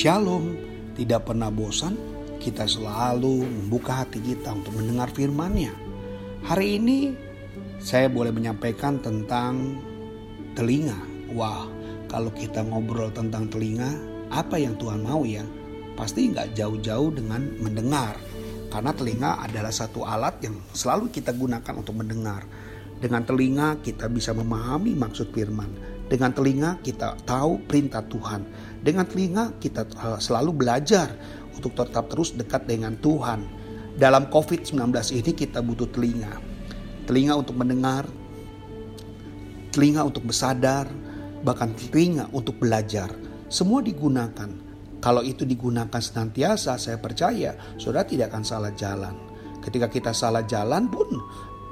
Shalom, tidak pernah bosan kita selalu membuka hati kita untuk mendengar firman-Nya. Hari ini saya boleh menyampaikan tentang telinga. Wah, kalau kita ngobrol tentang telinga, apa yang Tuhan mau ya? Pasti nggak jauh-jauh dengan mendengar. Karena telinga adalah satu alat yang selalu kita gunakan untuk mendengar. Dengan telinga kita bisa memahami maksud firman dengan telinga kita tahu perintah Tuhan. Dengan telinga kita eh, selalu belajar untuk tetap terus dekat dengan Tuhan. Dalam COVID-19 ini kita butuh telinga. Telinga untuk mendengar, telinga untuk bersadar, bahkan telinga untuk belajar. Semua digunakan. Kalau itu digunakan senantiasa, saya percaya saudara tidak akan salah jalan. Ketika kita salah jalan pun,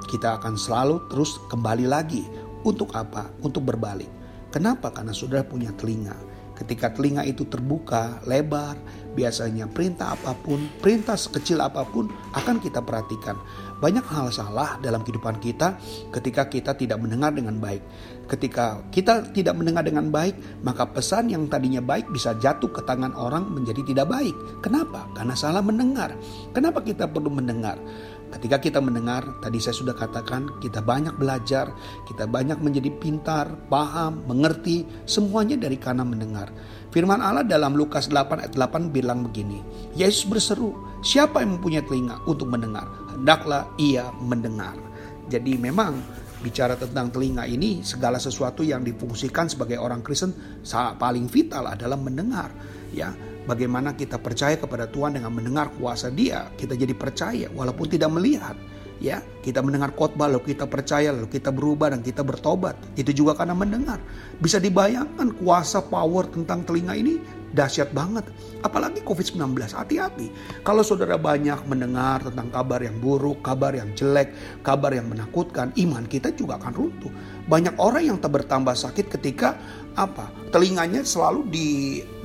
kita akan selalu terus kembali lagi. Untuk apa? Untuk berbalik. Kenapa? Karena saudara punya telinga. Ketika telinga itu terbuka, lebar, biasanya perintah apa pun, perintah sekecil apa pun akan kita perhatikan. Banyak hal salah dalam kehidupan kita ketika kita tidak mendengar dengan baik. Ketika kita tidak mendengar dengan baik, maka pesan yang tadinya baik bisa jatuh ke tangan orang menjadi tidak baik. Kenapa? Karena salah mendengar. Kenapa kita perlu mendengar? Ketika kita mendengar, tadi saya sudah katakan, kita banyak belajar, kita banyak menjadi pintar, paham, mengerti, semuanya dari karena mendengar. Firman Allah dalam Lukas 8 ayat 8 bilang begini, Yesus berseru, siapa yang mempunyai telinga untuk mendengar? Hendaklah ia mendengar. Jadi memang bicara tentang telinga ini, segala sesuatu yang difungsikan sebagai orang Kristen paling vital adalah mendengar. Ya, Bagaimana kita percaya kepada Tuhan dengan mendengar kuasa Dia, kita jadi percaya walaupun tidak melihat. Ya, kita mendengar khotbah lalu kita percaya lalu kita berubah dan kita bertobat. Itu juga karena mendengar. Bisa dibayangkan kuasa power tentang telinga ini dahsyat banget. Apalagi COVID-19, hati-hati. Kalau saudara banyak mendengar tentang kabar yang buruk, kabar yang jelek, kabar yang menakutkan, iman kita juga akan runtuh. Banyak orang yang bertambah sakit ketika apa? Telinganya selalu di,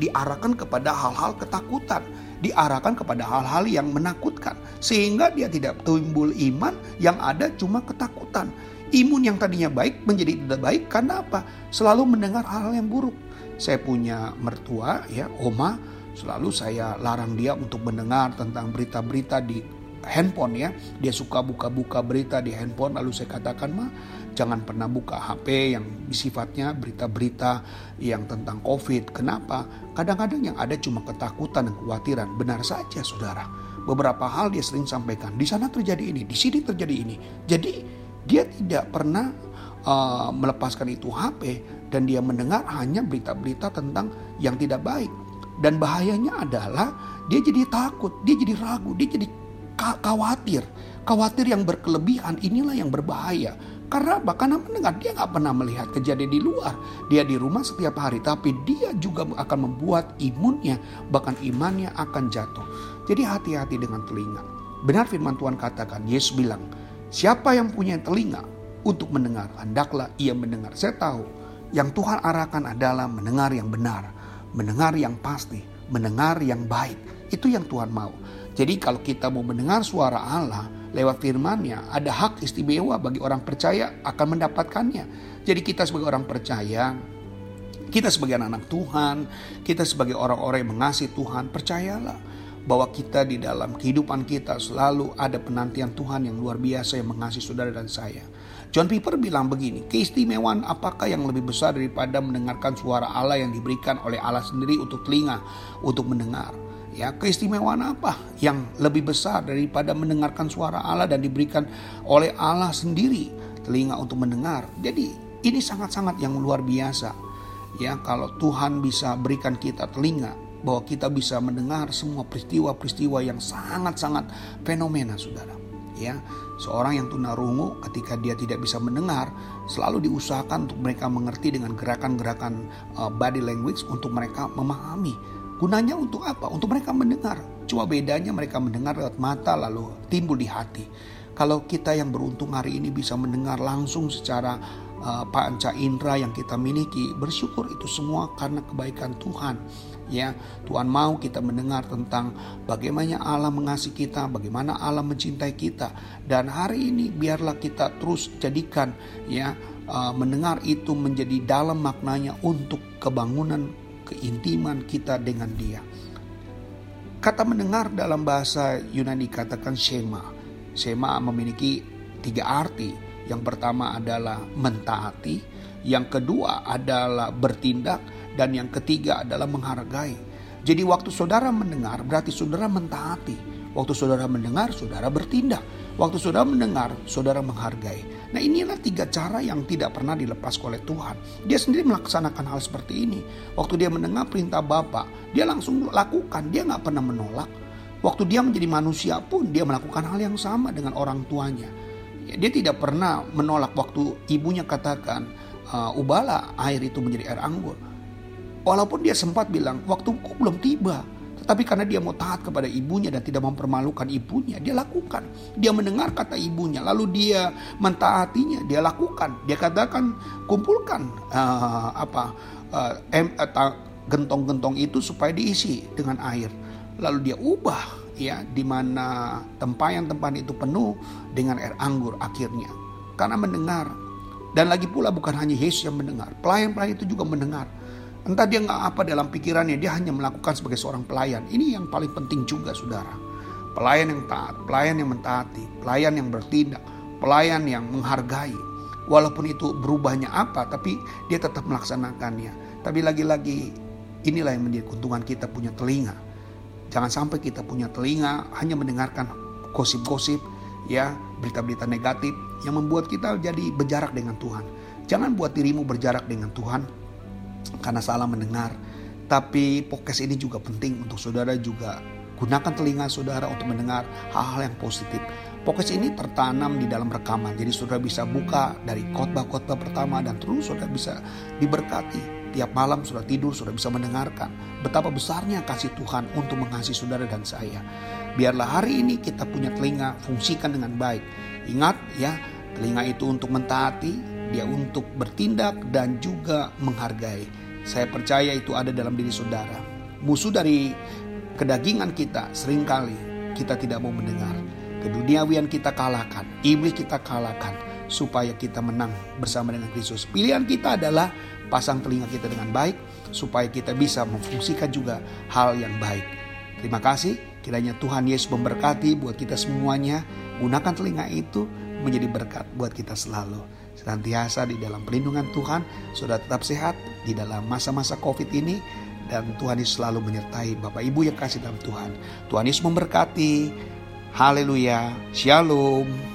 diarahkan kepada hal-hal ketakutan diarahkan kepada hal-hal yang menakutkan. Sehingga dia tidak timbul iman yang ada cuma ketakutan. Imun yang tadinya baik menjadi tidak baik karena apa? Selalu mendengar hal-hal yang buruk. Saya punya mertua ya oma. Selalu saya larang dia untuk mendengar tentang berita-berita di handphone ya. Dia suka buka-buka berita di handphone lalu saya katakan mah jangan pernah buka HP yang sifatnya berita-berita yang tentang COVID. Kenapa? Kadang-kadang yang ada cuma ketakutan dan kekhawatiran. Benar saja saudara. Beberapa hal dia sering sampaikan. Di sana terjadi ini di sini terjadi ini. Jadi dia tidak pernah uh, melepaskan itu HP dan dia mendengar hanya berita-berita tentang yang tidak baik. Dan bahayanya adalah dia jadi takut, dia jadi ragu, dia jadi khawatir. Khawatir yang berkelebihan inilah yang berbahaya. Karena bahkan mendengar dia nggak pernah melihat kejadian di luar. Dia di rumah setiap hari, tapi dia juga akan membuat imunnya, bahkan imannya akan jatuh. Jadi hati-hati dengan telinga. Benar firman Tuhan katakan, Yesus bilang, siapa yang punya telinga untuk mendengar, hendaklah ia mendengar. Saya tahu yang Tuhan arahkan adalah mendengar yang benar, mendengar yang pasti, mendengar yang baik. Itu yang Tuhan mau. Jadi kalau kita mau mendengar suara Allah lewat firman-Nya, ada hak istimewa bagi orang percaya akan mendapatkannya. Jadi kita sebagai orang percaya, kita sebagai anak-anak Tuhan, kita sebagai orang-orang yang mengasihi Tuhan, percayalah bahwa kita di dalam kehidupan kita selalu ada penantian Tuhan yang luar biasa yang mengasihi saudara dan saya. John Piper bilang begini, keistimewaan apakah yang lebih besar daripada mendengarkan suara Allah yang diberikan oleh Allah sendiri untuk telinga, untuk mendengar. Ya, keistimewaan apa yang lebih besar daripada mendengarkan suara Allah dan diberikan oleh Allah sendiri telinga untuk mendengar. Jadi ini sangat-sangat yang luar biasa. Ya, kalau Tuhan bisa berikan kita telinga bahwa kita bisa mendengar semua peristiwa-peristiwa yang sangat-sangat fenomena saudara ya seorang yang tunarungu ketika dia tidak bisa mendengar selalu diusahakan untuk mereka mengerti dengan gerakan-gerakan uh, body language untuk mereka memahami gunanya untuk apa? Untuk mereka mendengar. Cuma bedanya mereka mendengar lewat mata lalu timbul di hati. Kalau kita yang beruntung hari ini bisa mendengar langsung secara uh, panca indera yang kita miliki bersyukur itu semua karena kebaikan Tuhan. Ya Tuhan mau kita mendengar tentang bagaimana Allah mengasihi kita bagaimana Allah mencintai kita. Dan hari ini biarlah kita terus jadikan ya uh, mendengar itu menjadi dalam maknanya untuk kebangunan keintiman kita dengan dia Kata mendengar dalam bahasa Yunani katakan shema. Shema memiliki tiga arti. Yang pertama adalah mentaati, yang kedua adalah bertindak, dan yang ketiga adalah menghargai. Jadi waktu saudara mendengar berarti saudara mentaati. Waktu saudara mendengar, saudara bertindak. Waktu saudara mendengar, saudara menghargai. Nah inilah tiga cara yang tidak pernah dilepas oleh Tuhan. Dia sendiri melaksanakan hal seperti ini. Waktu dia mendengar perintah Bapak, dia langsung lakukan. Dia nggak pernah menolak. Waktu dia menjadi manusia pun dia melakukan hal yang sama dengan orang tuanya. Ya, dia tidak pernah menolak waktu ibunya katakan, uh, ubahlah air itu menjadi air anggur. Walaupun dia sempat bilang, waktuku belum tiba. Tetapi karena dia mau taat kepada ibunya dan tidak mempermalukan ibunya, dia lakukan. Dia mendengar kata ibunya, lalu dia mentaatinya, dia lakukan. Dia katakan kumpulkan uh, apa uh, gentong-gentong itu supaya diisi dengan air. Lalu dia ubah ya di mana tempayan-tempayan itu penuh dengan air anggur akhirnya. Karena mendengar dan lagi pula bukan hanya Yesus yang mendengar, pelayan-pelayan itu juga mendengar Entah dia nggak apa dalam pikirannya, dia hanya melakukan sebagai seorang pelayan. Ini yang paling penting juga saudara. Pelayan yang taat, pelayan yang mentaati, pelayan yang bertindak, pelayan yang menghargai. Walaupun itu berubahnya apa, tapi dia tetap melaksanakannya. Tapi lagi-lagi inilah yang menjadi keuntungan kita punya telinga. Jangan sampai kita punya telinga hanya mendengarkan gosip-gosip, ya berita-berita negatif yang membuat kita jadi berjarak dengan Tuhan. Jangan buat dirimu berjarak dengan Tuhan, karena salah mendengar. Tapi podcast ini juga penting untuk saudara juga gunakan telinga saudara untuk mendengar hal-hal yang positif. Podcast ini tertanam di dalam rekaman, jadi saudara bisa buka dari khotbah-khotbah pertama dan terus saudara bisa diberkati. Tiap malam saudara tidur, saudara bisa mendengarkan betapa besarnya kasih Tuhan untuk mengasihi saudara dan saya. Biarlah hari ini kita punya telinga, fungsikan dengan baik. Ingat ya, telinga itu untuk mentaati, dia untuk bertindak dan juga menghargai. Saya percaya itu ada dalam diri saudara. Musuh dari kedagingan kita sering kali kita tidak mau mendengar. Keduniawian kita kalahkan, iblis kita kalahkan supaya kita menang bersama dengan Kristus. Pilihan kita adalah pasang telinga kita dengan baik supaya kita bisa memfungsikan juga hal yang baik. Terima kasih, kiranya Tuhan Yesus memberkati buat kita semuanya. Gunakan telinga itu menjadi berkat buat kita selalu senantiasa di dalam perlindungan Tuhan, sudah tetap sehat di dalam masa-masa COVID ini, dan Tuhan Yesus selalu menyertai Bapak Ibu yang kasih dalam Tuhan. Tuhan Yesus memberkati. Haleluya. Shalom.